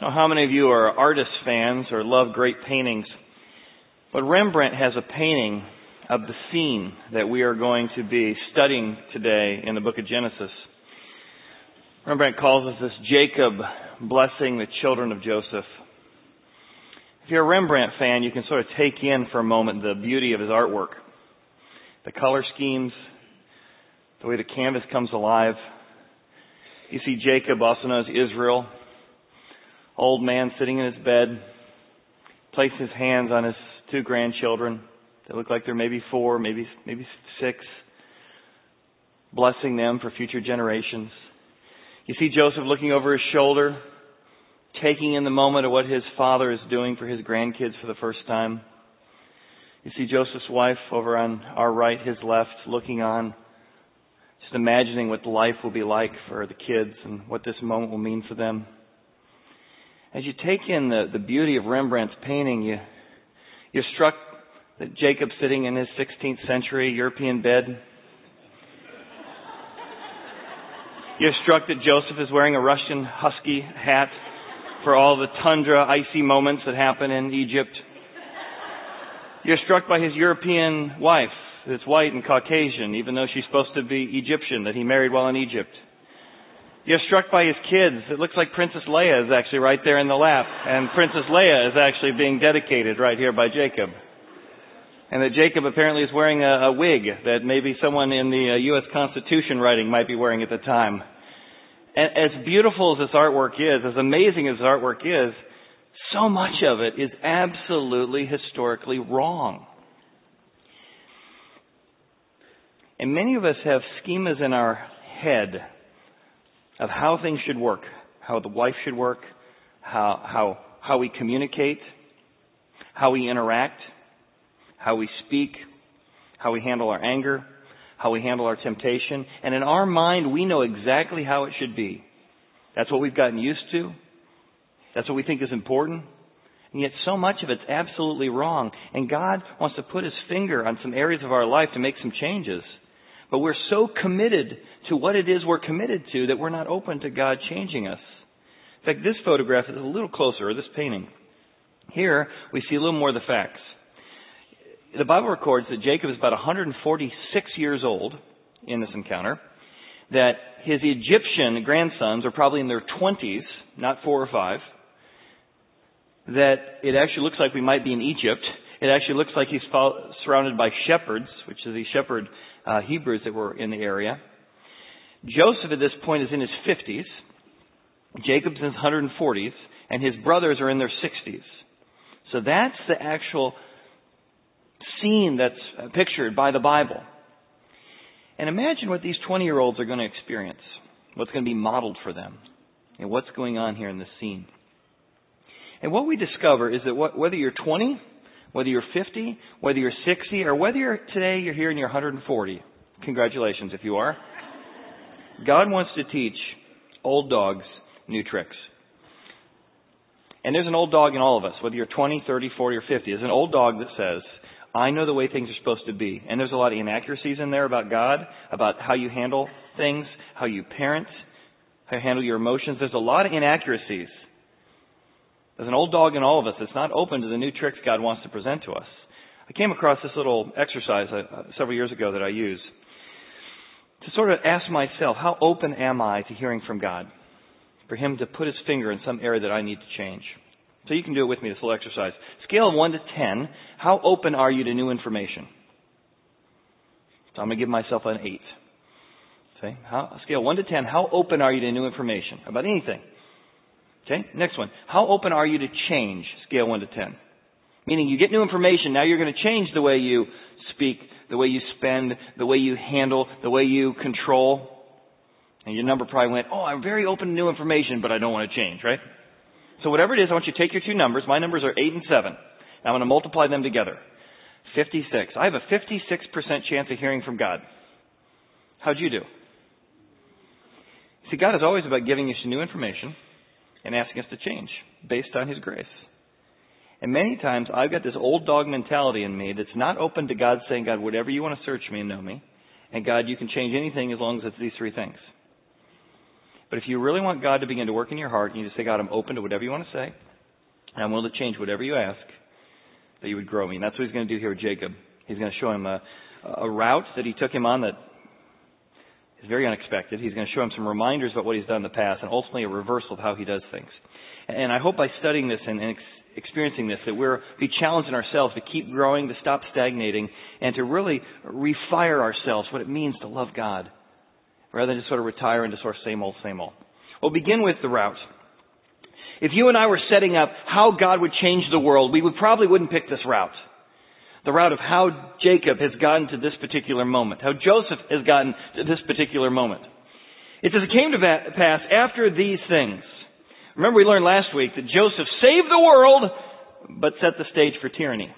know how many of you are artist fans or love great paintings, but Rembrandt has a painting of the scene that we are going to be studying today in the book of Genesis. Rembrandt calls us this Jacob blessing the children of Joseph. If you're a Rembrandt fan, you can sort of take in for a moment the beauty of his artwork. The color schemes, the way the canvas comes alive. You see Jacob, also known as Israel, old man sitting in his bed, place his hands on his two grandchildren. They look like they're maybe four, maybe maybe six, blessing them for future generations. You see Joseph looking over his shoulder, taking in the moment of what his father is doing for his grandkids for the first time. You see Joseph's wife over on our right, his left, looking on, just imagining what life will be like for the kids and what this moment will mean for them. As you take in the, the beauty of Rembrandt's painting, you, you're struck that Jacob sitting in his 16th century European bed. You're struck that Joseph is wearing a Russian husky hat for all the tundra, icy moments that happen in Egypt. You're struck by his European wife that's white and Caucasian, even though she's supposed to be Egyptian, that he married while in Egypt. You're struck by his kids. It looks like Princess Leia is actually right there in the lap, and Princess Leia is actually being dedicated right here by Jacob. And that Jacob apparently is wearing a, a wig that maybe someone in the uh, U.S. Constitution writing might be wearing at the time. And as beautiful as this artwork is, as amazing as this artwork is, so much of it is absolutely historically wrong. And many of us have schemas in our head of how things should work, how the wife should work, how, how, how we communicate, how we interact, how we speak, how we handle our anger, how we handle our temptation. And in our mind, we know exactly how it should be. That's what we've gotten used to. That's what we think is important. And yet so much of it's absolutely wrong. And God wants to put his finger on some areas of our life to make some changes. But we're so committed to what it is we're committed to that we're not open to God changing us. In fact, this photograph is a little closer, or this painting. Here, we see a little more of the facts. The Bible records that Jacob is about 146 years old in this encounter, that his Egyptian grandsons are probably in their 20s, not four or five, that it actually looks like we might be in Egypt. It actually looks like he's surrounded by shepherds, which is the shepherd uh, Hebrews that were in the area. Joseph at this point is in his 50s. Jacob's in his 140s, and his brothers are in their 60s. So that's the actual scene that's pictured by the Bible. And imagine what these 20 year olds are going to experience, what's going to be modeled for them, and what's going on here in this scene. And what we discover is that whether you're 20 whether you're 50, whether you're 60, or whether you're today you're here and you're 140. Congratulations if you are. God wants to teach old dogs new tricks. And there's an old dog in all of us, whether you're 20, 30, 40, or 50. There's an old dog that says, I know the way things are supposed to be. And there's a lot of inaccuracies in there about God, about how you handle things, how you parent, how you handle your emotions. There's a lot of inaccuracies. There's an old dog in all of us that's not open to the new tricks God wants to present to us. I came across this little exercise uh, several years ago that I use to sort of ask myself, how open am I to hearing from God? For Him to put His finger in some area that I need to change. So you can do it with me, this little exercise. Scale of 1 to 10, how open are you to new information? So I'm going to give myself an 8. Okay? How, scale 1 to 10, how open are you to new information about anything? Okay, next one. How open are you to change? Scale 1 to 10. Meaning you get new information, now you're going to change the way you speak, the way you spend, the way you handle, the way you control. And your number probably went, oh, I'm very open to new information, but I don't want to change, right? So whatever it is, I want you to take your two numbers. My numbers are 8 and 7. I'm going to multiply them together. 56. I have a 56% chance of hearing from God. How'd you do? See, God is always about giving you some new information and asking us to change based on His grace. And many times I've got this old dog mentality in me that's not open to God saying, God, whatever you want to search me and know me, and God, you can change anything as long as it's these three things. But if you really want God to begin to work in your heart, you to say, God, I'm open to whatever you want to say, and I'm willing to change whatever you ask, that you would grow me. And that's what he's going to do here with Jacob. He's going to show him a, a route that he took him on that is very unexpected. He's going to show him some reminders about what he's done in the past, and ultimately a reversal of how he does things. And I hope by studying this and, experiencing this that we're be challenged in ourselves to keep growing, to stop stagnating, and to really refire ourselves what it means to love God rather than just sort of retire into sort of same old, same old. We'll begin with the route. If you and I were setting up how God would change the world, we would probably wouldn't pick this route. The route of how Jacob has gotten to this particular moment, how Joseph has gotten to this particular moment. It says it came to pass after these things. Remember we learned last week that Joseph saved the world, but set the stage for tyranny.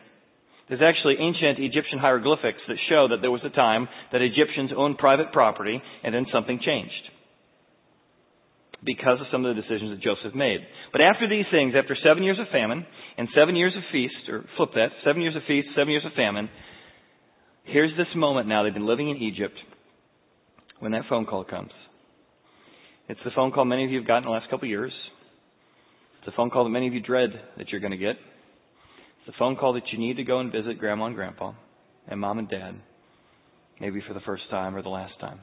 There's actually ancient Egyptian hieroglyphics that show that there was a time that Egyptians owned private property and then something changed because of some of the decisions that Joseph made. But after these things, after seven years of famine and seven years of feast, or flip that, seven years of feast, seven years of famine, here's this moment now. They've been living in Egypt when that phone call comes. It's the phone call many of you have gotten in the last couple of years. It's a phone call that many of you dread that you're going to get. It's a phone call that you need to go and visit grandma and grandpa and mom and dad, maybe for the first time or the last time.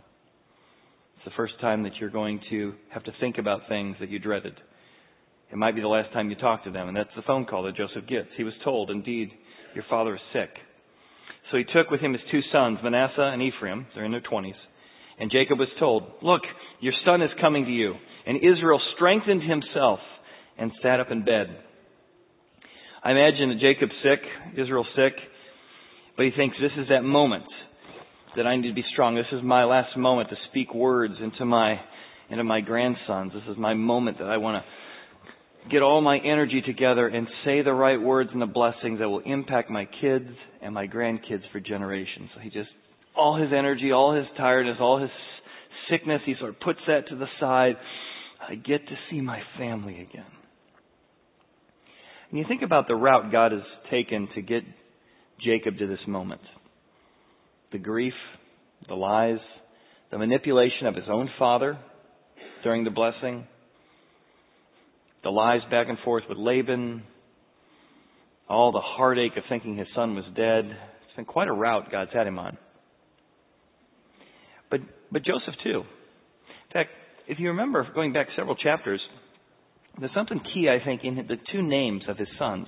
It's the first time that you're going to have to think about things that you dreaded. It might be the last time you talk to them, and that's the phone call that Joseph gets. He was told, indeed, your father is sick. So he took with him his two sons, Manasseh and Ephraim. They're in their 20s. And Jacob was told, Look, your son is coming to you. And Israel strengthened himself and sat up in bed. I imagine that Jacob's sick, Israel's sick, but he thinks this is that moment that I need to be strong. This is my last moment to speak words into my into my grandsons. This is my moment that I want to get all my energy together and say the right words and the blessings that will impact my kids and my grandkids for generations. So he just all his energy, all his tiredness, all his sickness, he sort of puts that to the side. I get to see my family again. And you think about the route God has taken to get Jacob to this moment the grief, the lies, the manipulation of his own father during the blessing, the lies back and forth with Laban, all the heartache of thinking his son was dead. It's been quite a route God's had him on. But, but Joseph too. In fact, if you remember going back several chapters, there's something key, I think, in the two names of his sons.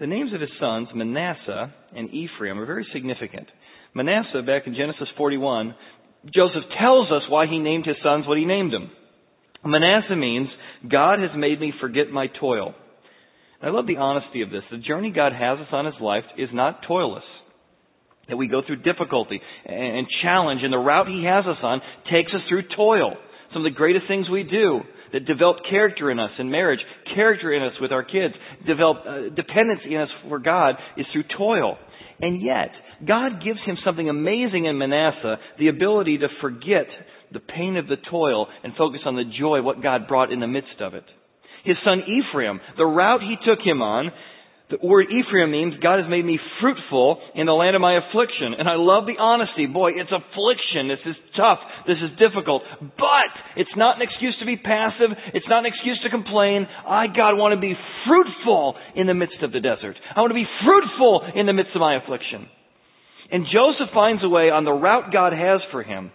The names of his sons, Manasseh and Ephraim, are very significant. Manasseh, back in Genesis 41, Joseph tells us why he named his sons what he named them. Manasseh means, God has made me forget my toil. I love the honesty of this. The journey God has us on his life is not toilless. That we go through difficulty and challenge, and the route he has us on takes us through toil. Some of the greatest things we do that develop character in us in marriage, character in us with our kids, develop uh, dependency in us for God is through toil. And yet, God gives him something amazing in Manasseh, the ability to forget the pain of the toil and focus on the joy what God brought in the midst of it. His son Ephraim, the route he took him on, the word Ephraim means God has made me fruitful in the land of my affliction. And I love the honesty. Boy, it's affliction. This is tough. This is difficult. But it's not an excuse to be passive. It's not an excuse to complain. I, God, want to be fruitful in the midst of the desert. I want to be fruitful in the midst of my affliction. And Joseph finds a way on the route God has for him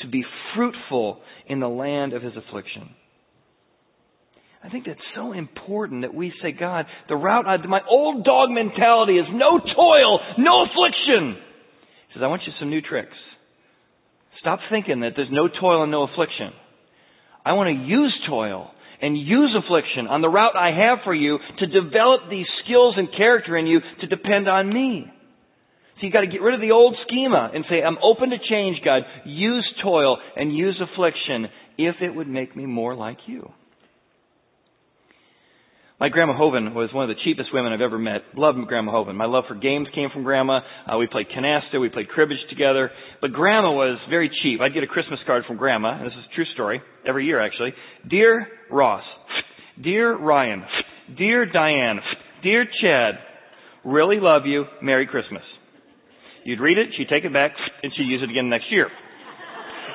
to be fruitful in the land of his affliction. I think that's so important that we say, God, the route, I, my old dog mentality is no toil, no affliction. He says, I want you some new tricks. Stop thinking that there's no toil and no affliction. I want to use toil and use affliction on the route I have for you to develop these skills and character in you to depend on me. So you've got to get rid of the old schema and say, I'm open to change, God. Use toil and use affliction if it would make me more like you. My grandma Hovind was one of the cheapest women I've ever met. Loved grandma Hovind. My love for games came from grandma. Uh, we played canasta, we played cribbage together. But grandma was very cheap. I'd get a Christmas card from grandma, and this is a true story, every year actually. Dear Ross, Dear Ryan, Dear Diane, Dear Chad, really love you, Merry Christmas. You'd read it, she'd take it back, and she'd use it again next year.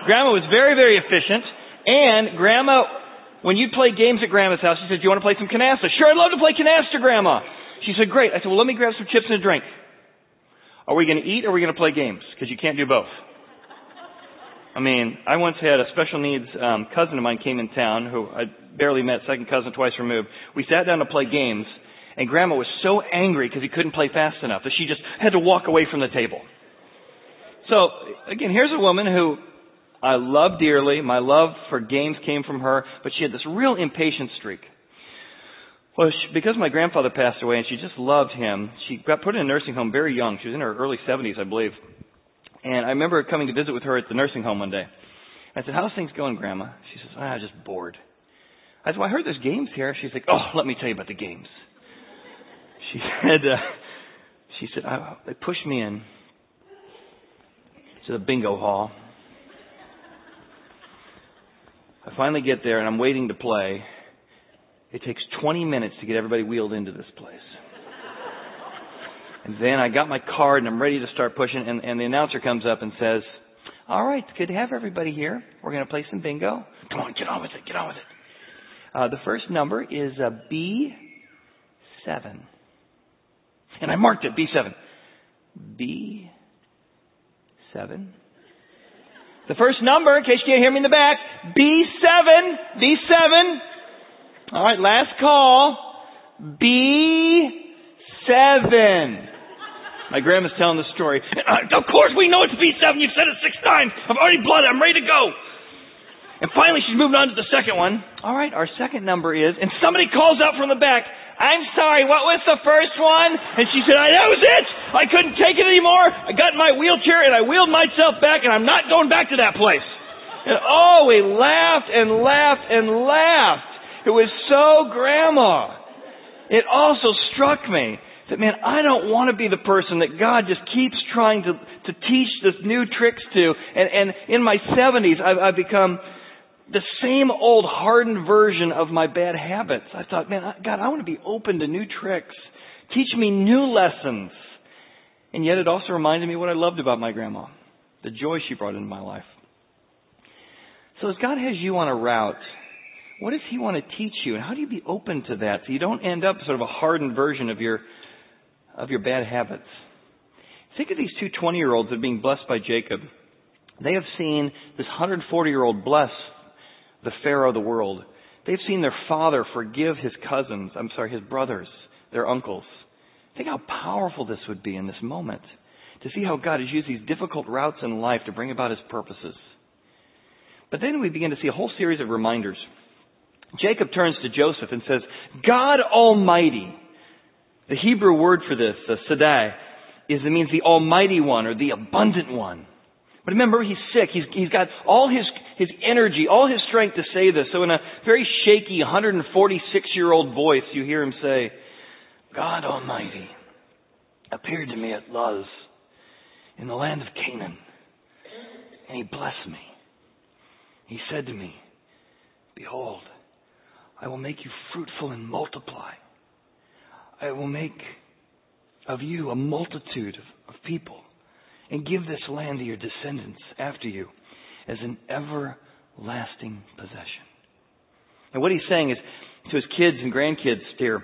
Grandma was very, very efficient, And Grandma, when you'd play games at Grandma's house, she said, do you want to play some canasta? Sure, I'd love to play canasta, Grandma. She said, great. I said, well, let me grab some chips and a drink. Are we going to eat or are we going to play games? Because you can't do both. I mean, I once had a special needs um, cousin of mine came in town who I barely met, second cousin twice removed. We sat down to play games, and Grandma was so angry because he couldn't play fast enough that she just had to walk away from the table. So again, here's a woman who I love dearly. My love for games came from her, but she had this real impatient streak. Well, she, because my grandfather passed away and she just loved him, she got put in a nursing home very young. She was in her early 70s, I believe. And I remember coming to visit with her at the nursing home one day. I said, how's things going, Grandma? She says, ah, just bored. I said, well, I heard there's games here. She's like, oh, let me tell you about the games. She said, uh, she said, I, they pushed me in to the bingo hall. I finally get there and I'm waiting to play. It takes 20 minutes to get everybody wheeled into this place. And then I got my card and I'm ready to start pushing and, and the announcer comes up and says, all right, it's good to have everybody here. We're going to play some bingo. Come on, get on with it, get on with it. Uh, the first number is uh, B7. And I marked it, B7. B7. The first number, in case you can't hear me in the back, B7, B7. All right, last call. B7. My grandma's telling the story. Of course we know it's B7. You've said it six times. I've already blooded. I'm ready to go. And finally she's moving on to the second one. All right, our second number is, and somebody calls out from the back, I'm sorry, what was the first one? And she said, that was it. I couldn't take it anymore. I got in my wheelchair and I wheeled myself back and I'm not going back to that place. And oh, we laughed and laughed and laughed. It was so grandma. It also struck me that man, I don't want to be the person that God just keeps trying to, to teach this new tricks to. And, and in my 70s, I've, I've become the same old hardened version of my bad habits. I thought, man, God, I want to be open to new tricks. Teach me new lessons. And yet it also reminded me what I loved about my grandma, the joy she brought into my life. So as God has you on a route, what does He want to teach you? And how do you be open to that so you don't end up sort of a hardened version of your, of your bad habits? Think of these two 20 year olds that are being blessed by Jacob. They have seen this 140 year old bless the Pharaoh of the world. They've seen their father forgive his cousins, I'm sorry, his brothers, their uncles. Think how powerful this would be in this moment to see how God has used these difficult routes in life to bring about his purposes. But then we begin to see a whole series of reminders. Jacob turns to Joseph and says, God Almighty, the Hebrew word for this, the Shaddai, is, it means the Almighty One or the Abundant One. But remember, he's sick. He's, he's got all his, his energy, all his strength to say this. So in a very shaky 146 year old voice, you hear him say, God Almighty appeared to me at Luz in the land of Canaan, and he blessed me. He said to me, Behold, I will make you fruitful and multiply. I will make of you a multitude of, of people and give this land to your descendants after you as an everlasting possession. And what he's saying is to his kids and grandkids here,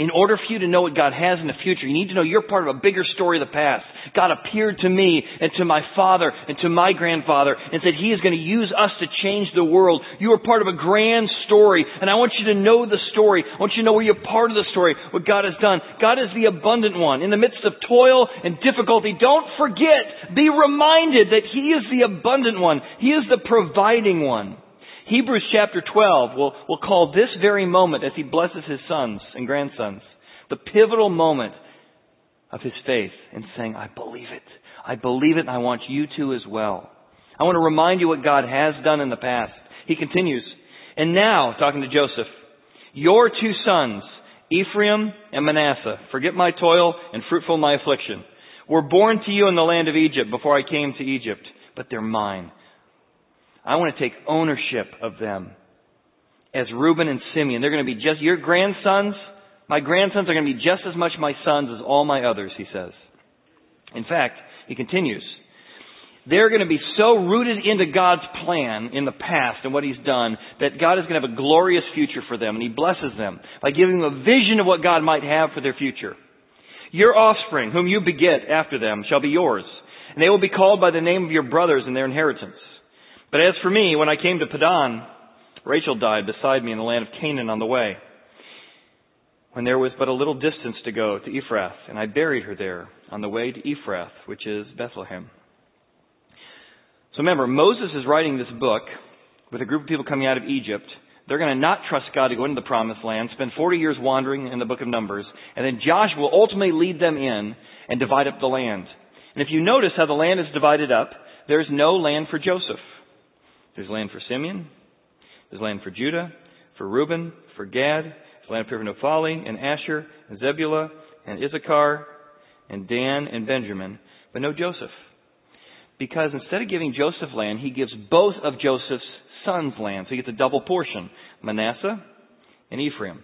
in order for you to know what God has in the future, you need to know you're part of a bigger story of the past. God appeared to me and to my father and to my grandfather and said He is going to use us to change the world. You are part of a grand story and I want you to know the story. I want you to know where you're part of the story, what God has done. God is the abundant one. In the midst of toil and difficulty, don't forget, be reminded that He is the abundant one. He is the providing one. Hebrews chapter 12 will, will call this very moment as he blesses his sons and grandsons the pivotal moment of his faith in saying, I believe it. I believe it and I want you to as well. I want to remind you what God has done in the past. He continues, and now, talking to Joseph, your two sons, Ephraim and Manasseh, forget my toil and fruitful my affliction, were born to you in the land of Egypt before I came to Egypt, but they're mine. I want to take ownership of them as Reuben and Simeon. They're going to be just your grandsons. My grandsons are going to be just as much my sons as all my others, he says. In fact, he continues, they're going to be so rooted into God's plan in the past and what He's done that God is going to have a glorious future for them and He blesses them by giving them a vision of what God might have for their future. Your offspring, whom you beget after them, shall be yours, and they will be called by the name of your brothers in their inheritance. But as for me, when I came to Padan, Rachel died beside me in the land of Canaan on the way, when there was but a little distance to go to Ephrath, and I buried her there on the way to Ephrath, which is Bethlehem. So remember, Moses is writing this book with a group of people coming out of Egypt. They're going to not trust God to go into the promised land, spend 40 years wandering in the book of Numbers, and then Joshua will ultimately lead them in and divide up the land. And if you notice how the land is divided up, there's no land for Joseph. There's land for Simeon, there's land for Judah, for Reuben, for Gad, there's land for Naphtali, and Asher, and Zebulun, and Issachar, and Dan, and Benjamin, but no Joseph because instead of giving Joseph land, he gives both of Joseph's sons land. So he gets a double portion Manasseh and Ephraim.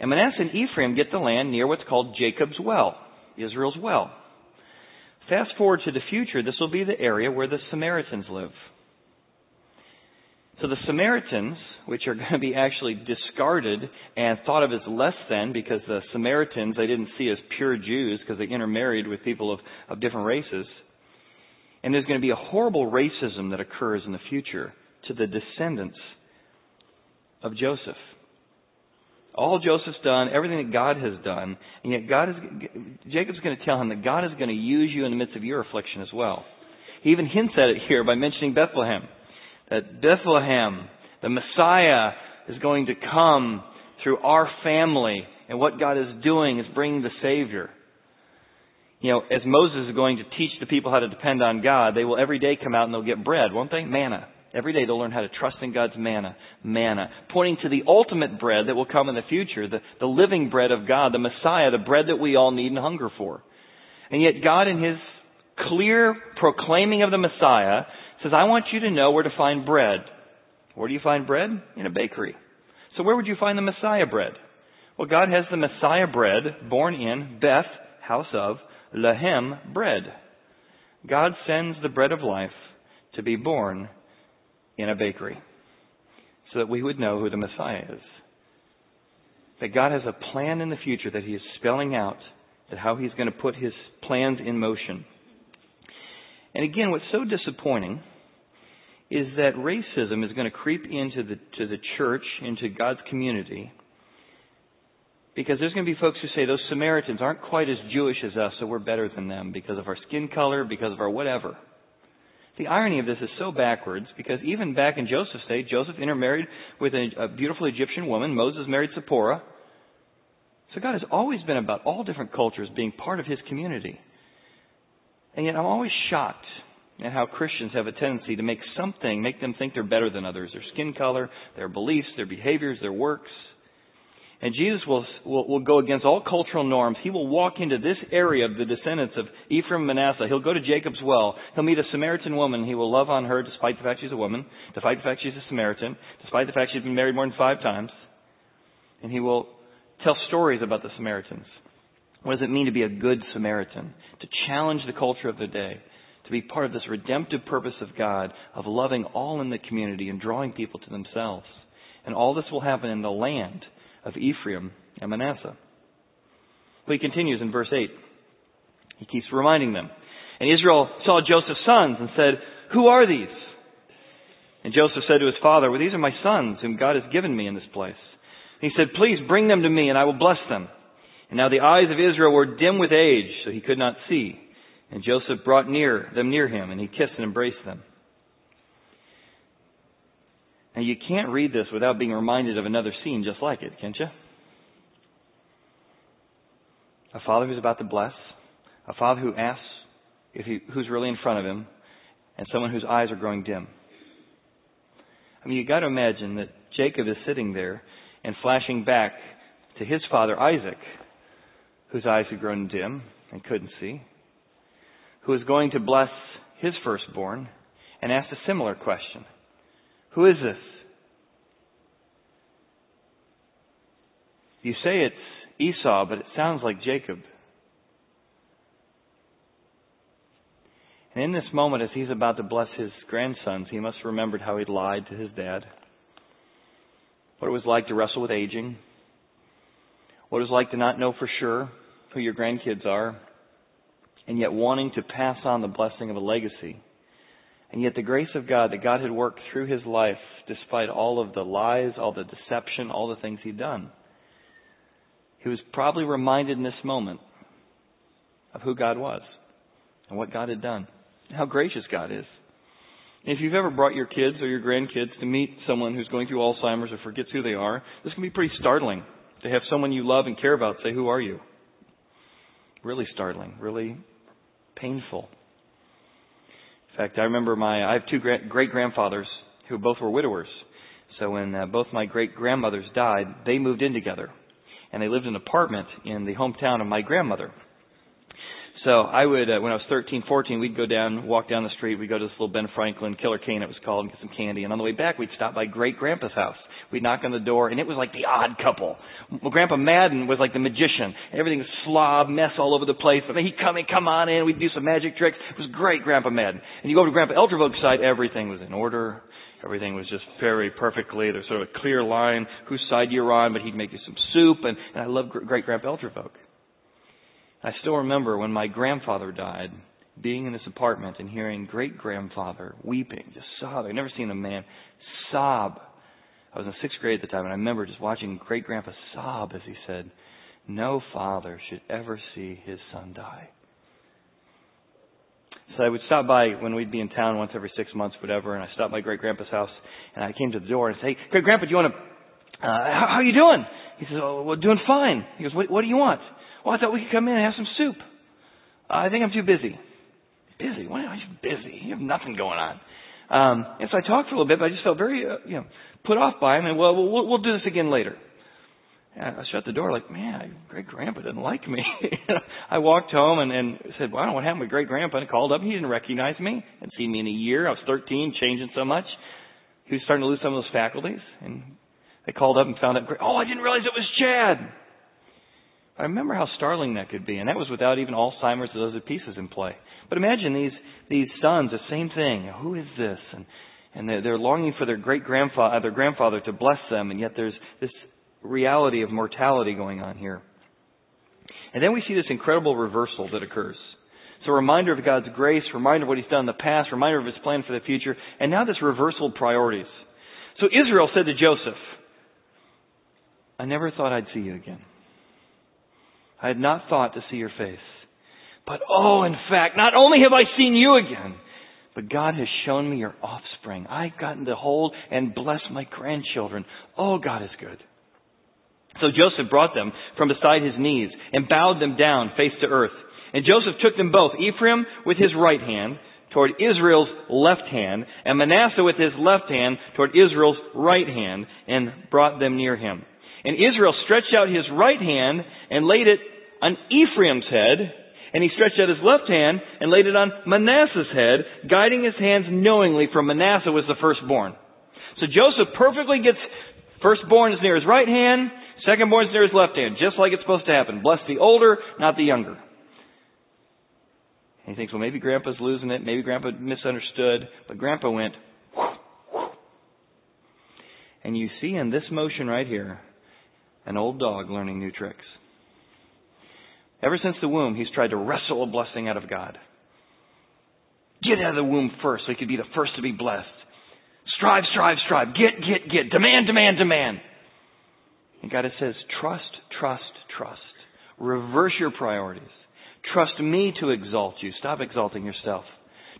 And Manasseh and Ephraim get the land near what's called Jacob's well, Israel's well. Fast forward to the future, this will be the area where the Samaritans live. So the Samaritans, which are going to be actually discarded and thought of as less than because the Samaritans they didn't see as pure Jews because they intermarried with people of, of different races. And there's going to be a horrible racism that occurs in the future to the descendants of Joseph. All Joseph's done, everything that God has done, and yet God is, Jacob's going to tell him that God is going to use you in the midst of your affliction as well. He even hints at it here by mentioning Bethlehem that Bethlehem, the Messiah, is going to come through our family, and what God is doing is bringing the Savior. You know, as Moses is going to teach the people how to depend on God, they will every day come out and they'll get bread, won't they? Manna. Every day they'll learn how to trust in God's manna. Manna. Pointing to the ultimate bread that will come in the future, the, the living bread of God, the Messiah, the bread that we all need and hunger for. And yet God in His clear proclaiming of the Messiah says, I want you to know where to find bread. Where do you find bread? In a bakery. So where would you find the Messiah bread? Well, God has the Messiah bread born in Beth, house of, Lehem, bread. God sends the bread of life to be born in a bakery so that we would know who the Messiah is. That God has a plan in the future that He is spelling out, that how He's going to put His plans in motion. And again, what's so disappointing is that racism is going to creep into the, to the church, into God's community, because there's going to be folks who say those Samaritans aren't quite as Jewish as us, so we're better than them because of our skin color, because of our whatever. The irony of this is so backwards because even back in Joseph's day, Joseph intermarried with a, a beautiful Egyptian woman. Moses married Zipporah. So God has always been about all different cultures being part of his community. And yet I'm always shocked at how Christians have a tendency to make something, make them think they're better than others. Their skin color, their beliefs, their behaviors, their works. And Jesus will, will, will go against all cultural norms. He will walk into this area of the descendants of Ephraim and Manasseh. He'll go to Jacob's well. He'll meet a Samaritan woman. He will love on her despite the fact she's a woman, despite the fact she's a Samaritan, despite the fact she's been married more than five times. And he will tell stories about the Samaritans. What does it mean to be a good Samaritan? To challenge the culture of the day. To be part of this redemptive purpose of God of loving all in the community and drawing people to themselves. And all this will happen in the land of Ephraim and Manasseh. But he continues in verse 8. He keeps reminding them. And Israel saw Joseph's sons and said, Who are these? And Joseph said to his father, Well, these are my sons whom God has given me in this place. And he said, Please bring them to me and I will bless them. And now the eyes of Israel were dim with age, so he could not see. And Joseph brought near them near him, and he kissed and embraced them. Now you can't read this without being reminded of another scene just like it, can't you? A father who's about to bless, a father who asks if he, who's really in front of him, and someone whose eyes are growing dim. I mean, you've got to imagine that Jacob is sitting there and flashing back to his father Isaac, whose eyes had grown dim and couldn't see, who was going to bless his firstborn and asked a similar question Who is this? You say it's Esau, but it sounds like Jacob. And in this moment, as he's about to bless his grandsons, he must have remembered how he'd lied to his dad, what it was like to wrestle with aging, what it was like to not know for sure who your grandkids are, and yet wanting to pass on the blessing of a legacy. And yet the grace of God that God had worked through his life despite all of the lies, all the deception, all the things he'd done. He was probably reminded in this moment of who God was and what God had done, how gracious God is. And if you've ever brought your kids or your grandkids to meet someone who's going through Alzheimer's or forgets who they are, this can be pretty startling to have someone you love and care about say, Who are you? Really startling, really painful. Fact, I remember my, I have two great grandfathers who both were widowers. So when uh, both my great grandmothers died, they moved in together. And they lived in an apartment in the hometown of my grandmother. So I would, uh, when I was 13, 14, we'd go down, walk down the street. We'd go to this little Ben Franklin Killer Cane, it was called, and get some candy. And on the way back, we'd stop by Great Grandpa's house. We'd knock on the door, and it was like the odd couple. Well, Grandpa Madden was like the magician. Everything was slob, mess all over the place. But then he'd come in, come on in. We'd do some magic tricks. It was great, Grandpa Madden. And you go to Grandpa Eldervoog's side, everything was in order. Everything was just very perfectly. There's sort of a clear line whose side you're on, but he'd make you some soup. And, and I loved great Grandpa Eldervoog. I still remember when my grandfather died, being in this apartment and hearing great grandfather weeping, just sobbing. I'd never seen a man sob. I was in sixth grade at the time, and I remember just watching great grandpa sob as he said, No father should ever see his son die. So I would stop by when we'd be in town once every six months, whatever, and I stopped by great grandpa's house, and I came to the door and say, "Hey, great grandpa, do you want to? Uh, how, how are you doing?" He says, "Oh, well, doing fine." He goes, "What, what do you want?" Well, I thought we could come in and have some soup. Uh, I think I'm too busy. Busy? Why are you busy? You have nothing going on. Um, and so I talked for a little bit, but I just felt very, uh, you know, put off by him. And well, we'll, we'll do this again later. And I shut the door like, man, great grandpa didn't like me. I walked home and, and said, well, I don't know what happened with great grandpa. And called up. He didn't recognize me. Hadn't seen me in a year. I was 13, changing so much. He was starting to lose some of those faculties. And they called up and found out, oh, I didn't realize it was Chad. I remember how startling that could be, and that was without even Alzheimer's or other pieces in play. But imagine these these sons, the same thing. Who is this? And and they're, they're longing for their great grandfather, uh, their grandfather, to bless them, and yet there's this reality of mortality going on here. And then we see this incredible reversal that occurs. So a reminder of God's grace, reminder of what He's done in the past, reminder of His plan for the future, and now this reversal of priorities. So Israel said to Joseph, I never thought I'd see you again. I had not thought to see your face. But oh, in fact, not only have I seen you again, but God has shown me your offspring. I've gotten to hold and bless my grandchildren. Oh, God is good. So Joseph brought them from beside his knees and bowed them down face to earth. And Joseph took them both, Ephraim with his right hand toward Israel's left hand, and Manasseh with his left hand toward Israel's right hand, and brought them near him. And Israel stretched out his right hand and laid it on Ephraim's head, and he stretched out his left hand and laid it on Manasseh's head, guiding his hands knowingly, for Manasseh was the firstborn. So Joseph perfectly gets firstborn is near his right hand, secondborn is near his left hand, just like it's supposed to happen. Bless the older, not the younger. And he thinks, well, maybe Grandpa's losing it, maybe Grandpa misunderstood, but Grandpa went, and you see in this motion right here, an old dog learning new tricks. Ever since the womb, he's tried to wrestle a blessing out of God. Get out of the womb first so he could be the first to be blessed. Strive, strive, strive. Get, get, get. Demand, demand, demand. And God says, trust, trust, trust. Reverse your priorities. Trust me to exalt you. Stop exalting yourself.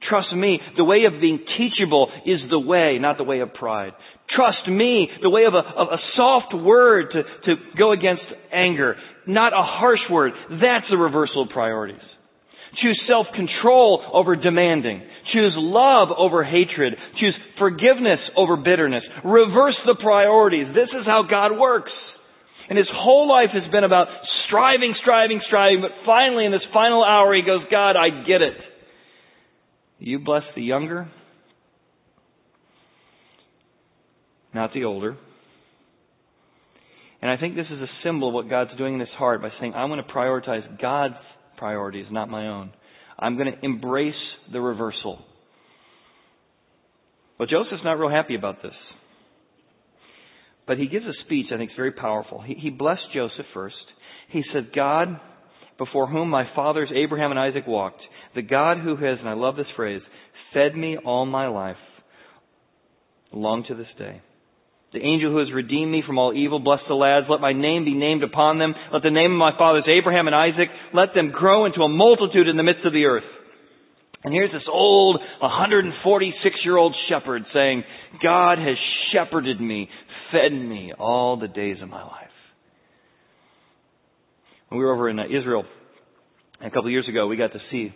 Trust me. The way of being teachable is the way, not the way of pride. Trust me. The way of a, of a soft word to, to go against anger, not a harsh word. That's the reversal of priorities. Choose self-control over demanding. Choose love over hatred. Choose forgiveness over bitterness. Reverse the priorities. This is how God works. And his whole life has been about striving, striving, striving, but finally in this final hour he goes, God, I get it. You bless the younger, not the older. And I think this is a symbol of what God's doing in his heart by saying, I'm going to prioritize God's priorities, not my own. I'm going to embrace the reversal. Well, Joseph's not real happy about this. But he gives a speech I think is very powerful. He, he blessed Joseph first. He said, God, before whom my fathers Abraham and Isaac walked, the God who has, and I love this phrase, fed me all my life, long to this day. The angel who has redeemed me from all evil, bless the lads. Let my name be named upon them. Let the name of my fathers Abraham and Isaac, let them grow into a multitude in the midst of the earth. And here's this old 146 year old shepherd saying, God has shepherded me, fed me all the days of my life. When we were over in uh, Israel a couple of years ago, we got to see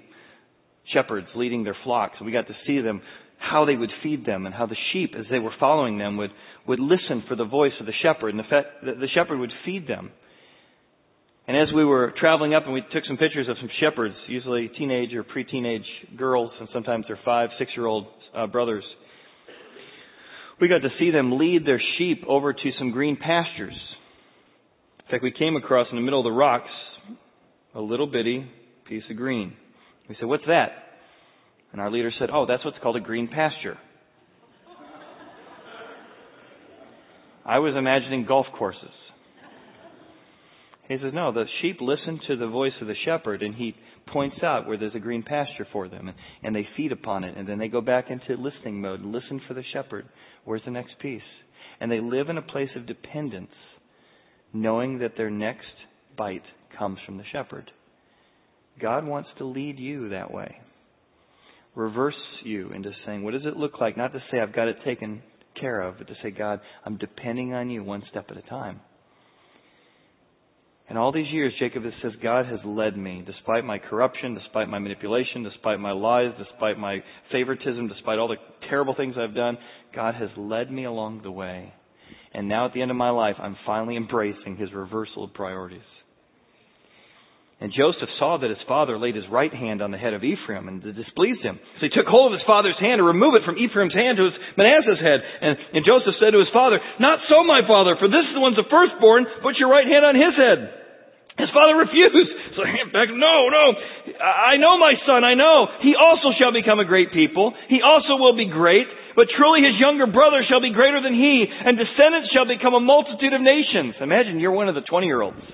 shepherds leading their flocks. We got to see them, how they would feed them and how the sheep, as they were following them, would, would listen for the voice of the shepherd. And the, fe- the shepherd would feed them. And as we were traveling up and we took some pictures of some shepherds, usually teenage or pre-teenage girls, and sometimes they're five, six-year-old uh, brothers, we got to see them lead their sheep over to some green pastures. In fact, we came across in the middle of the rocks a little bitty piece of green. We said, What's that? And our leader said, Oh, that's what's called a green pasture. I was imagining golf courses. He says, No, the sheep listen to the voice of the shepherd, and he points out where there's a green pasture for them, and, they feed upon it, and then they go back into listening mode and listen for the shepherd. Where's the next piece? And they live in a place of dependence, knowing that their next bite comes from the shepherd. God wants to lead you that way. Reverse you into saying, what does it look like? Not to say I've got it taken care of, but to say, God, I'm depending on you one step at a time. And all these years, Jacob says, God has led me, despite my corruption, despite my manipulation, despite my lies, despite my favoritism, despite all the terrible things I've done. God has led me along the way. And now at the end of my life, I'm finally embracing his reversal of priorities. And Joseph saw that his father laid his right hand on the head of Ephraim, and it displeased him. So he took hold of his father's hand to remove it from Ephraim's hand to his Manasseh's head. And, and Joseph said to his father, Not so, my father, for this is the one's the firstborn. Put your right hand on his head. His father refused. So he back, no, no. I know my son, I know. He also shall become a great people. He also will be great. But truly his younger brother shall be greater than he, and descendants shall become a multitude of nations. Imagine you're one of the 20 year olds.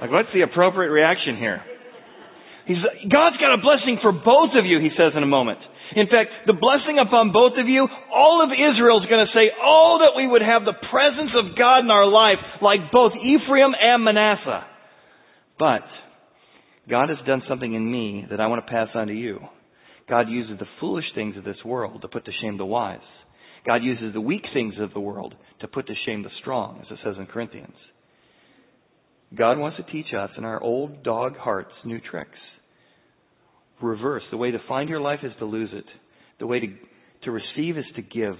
Like, what's the appropriate reaction here? He's, God's got a blessing for both of you, he says in a moment. In fact, the blessing upon both of you, all of Israel is going to say, oh, that we would have the presence of God in our life, like both Ephraim and Manasseh. But, God has done something in me that I want to pass on to you. God uses the foolish things of this world to put to shame the wise. God uses the weak things of the world to put to shame the strong, as it says in Corinthians. God wants to teach us in our old dog hearts new tricks. Reverse. The way to find your life is to lose it. The way to, to receive is to give.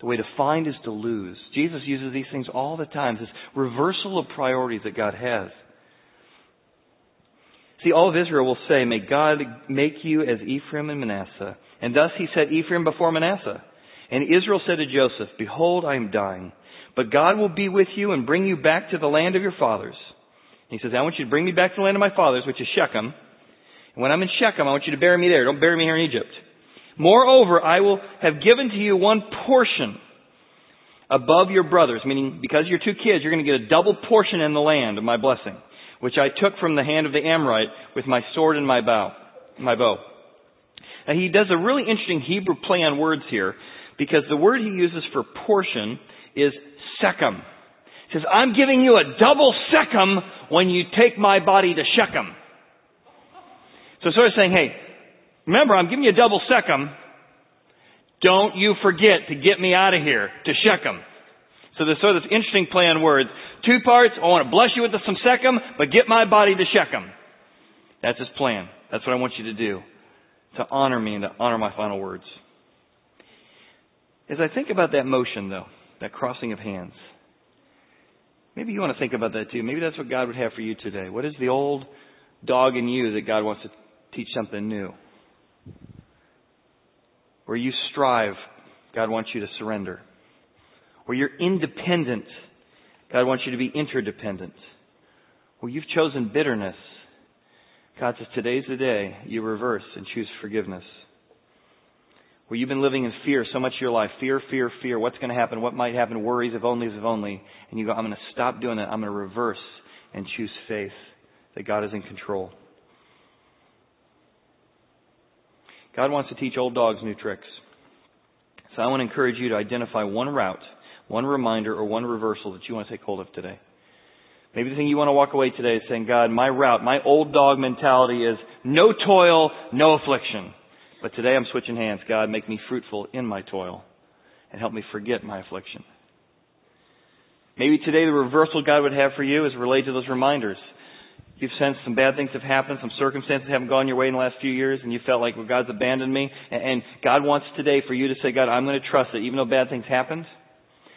The way to find is to lose. Jesus uses these things all the time. This reversal of priorities that God has. See, all of Israel will say, May God make you as Ephraim and Manasseh. And thus he set Ephraim before Manasseh. And Israel said to Joseph, Behold, I am dying. But God will be with you and bring you back to the land of your fathers. he says, I want you to bring me back to the land of my fathers, which is Shechem. And when I'm in Shechem, I want you to bury me there. Don't bury me here in Egypt. Moreover, I will have given to you one portion above your brothers, meaning because you're two kids, you're going to get a double portion in the land of my blessing, which I took from the hand of the Amorite with my sword and my bow, my bow. Now he does a really interesting Hebrew play on words here, because the word he uses for portion is Shechem. He says, I'm giving you a double Shechem when you take my body to Shechem. So sort of saying, hey, remember, I'm giving you a double Shechem. Don't you forget to get me out of here to Shechem. So there's sort of this interesting play on words. Two parts, I want to bless you with some Shechem, but get my body to Shechem. That's his plan. That's what I want you to do. To honor me and to honor my final words. As I think about that motion, though, that crossing of hands. Maybe you want to think about that too. Maybe that's what God would have for you today. What is the old dog in you that God wants to teach something new? Where you strive, God wants you to surrender. Where you're independent, God wants you to be interdependent. Where you've chosen bitterness, God says, today's the day you reverse and choose forgiveness. Where you've been living in fear so much of your life, fear, fear, fear, what's going to happen, what might happen, worries, if only, if only, and you go, I'm going to stop doing that, I'm going to reverse and choose faith that God is in control. God wants to teach old dogs new tricks. So I want to encourage you to identify one route, one reminder, or one reversal that you want to take hold of today. Maybe the thing you want to walk away today is saying, God, my route, my old dog mentality is no toil, no affliction. But today I'm switching hands. God, make me fruitful in my toil and help me forget my affliction. Maybe today the reversal God would have for you is related to those reminders. You've sensed some bad things have happened, some circumstances haven't gone your way in the last few years, and you felt like, well, God's abandoned me. And God wants today for you to say, God, I'm going to trust that even though bad things happened,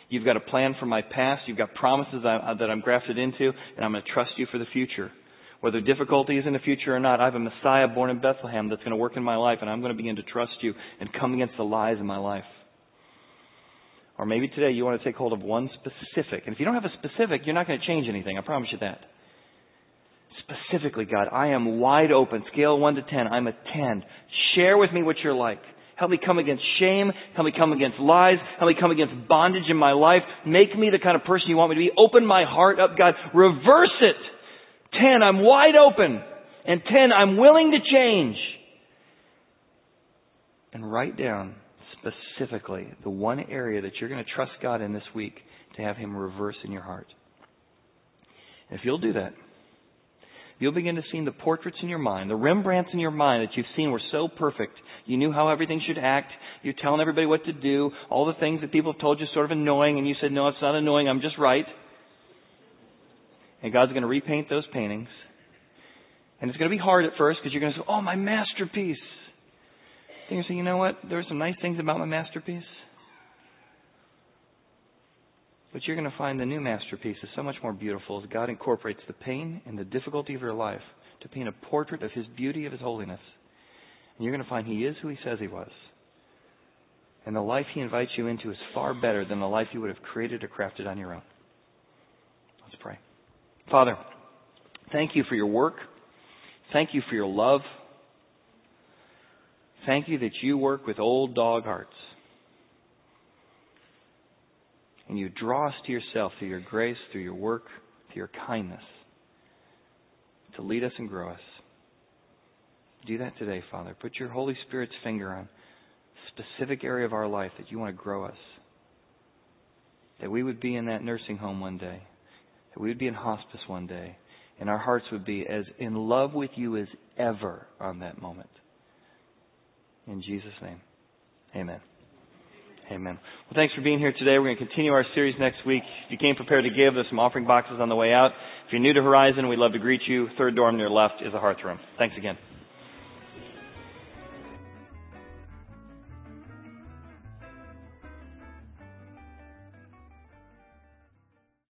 you've got a plan for my past, you've got promises that I'm grafted into, and I'm going to trust you for the future. Whether difficulty is in the future or not, I have a Messiah born in Bethlehem that's going to work in my life, and I'm going to begin to trust you and come against the lies in my life. Or maybe today you want to take hold of one specific. And if you don't have a specific, you're not going to change anything. I promise you that specifically, God. I am wide open. Scale 1 to 10. I'm a 10. Share with me what you're like. Help me come against shame. Help me come against lies. Help me come against bondage in my life. Make me the kind of person you want me to be. Open my heart up, God. Reverse it. 10. I'm wide open. And 10. I'm willing to change. And write down specifically the one area that you're going to trust God in this week to have Him reverse in your heart. And if you'll do that, you'll begin to see the portraits in your mind, the Rembrandts in your mind that you've seen were so perfect. You knew how everything should act. You're telling everybody what to do. All the things that people have told you sort of annoying, and you said, no, it's not annoying. I'm just right. And God's going to repaint those paintings. And it's going to be hard at first because you're going to say, oh, my masterpiece. Then you say, you know what? There are some nice things about my masterpiece. But you're going to find the new masterpiece is so much more beautiful as God incorporates the pain and the difficulty of your life to paint a portrait of His beauty, of His holiness. And you're going to find He is who He says He was. And the life He invites you into is far better than the life you would have created or crafted on your own. Father, thank you for your work. Thank you for your love. Thank you that you work with old dog hearts and you draw us to yourself through your grace, through your work, through your kindness to lead us and grow us. Do that today, Father. Put your Holy Spirit's finger on a specific area of our life that you want to grow us. That we would be in that nursing home one day. That we would be in hospice one day. And our hearts would be as in love with you as ever on that moment. In Jesus' name, amen. Amen. Well, thanks for being here today. We're going to continue our series next week. If you came prepared to give, there's some offering boxes on the way out. If you're new to Horizon, we'd love to greet you. Third door on your left is a hearth room. Thanks again.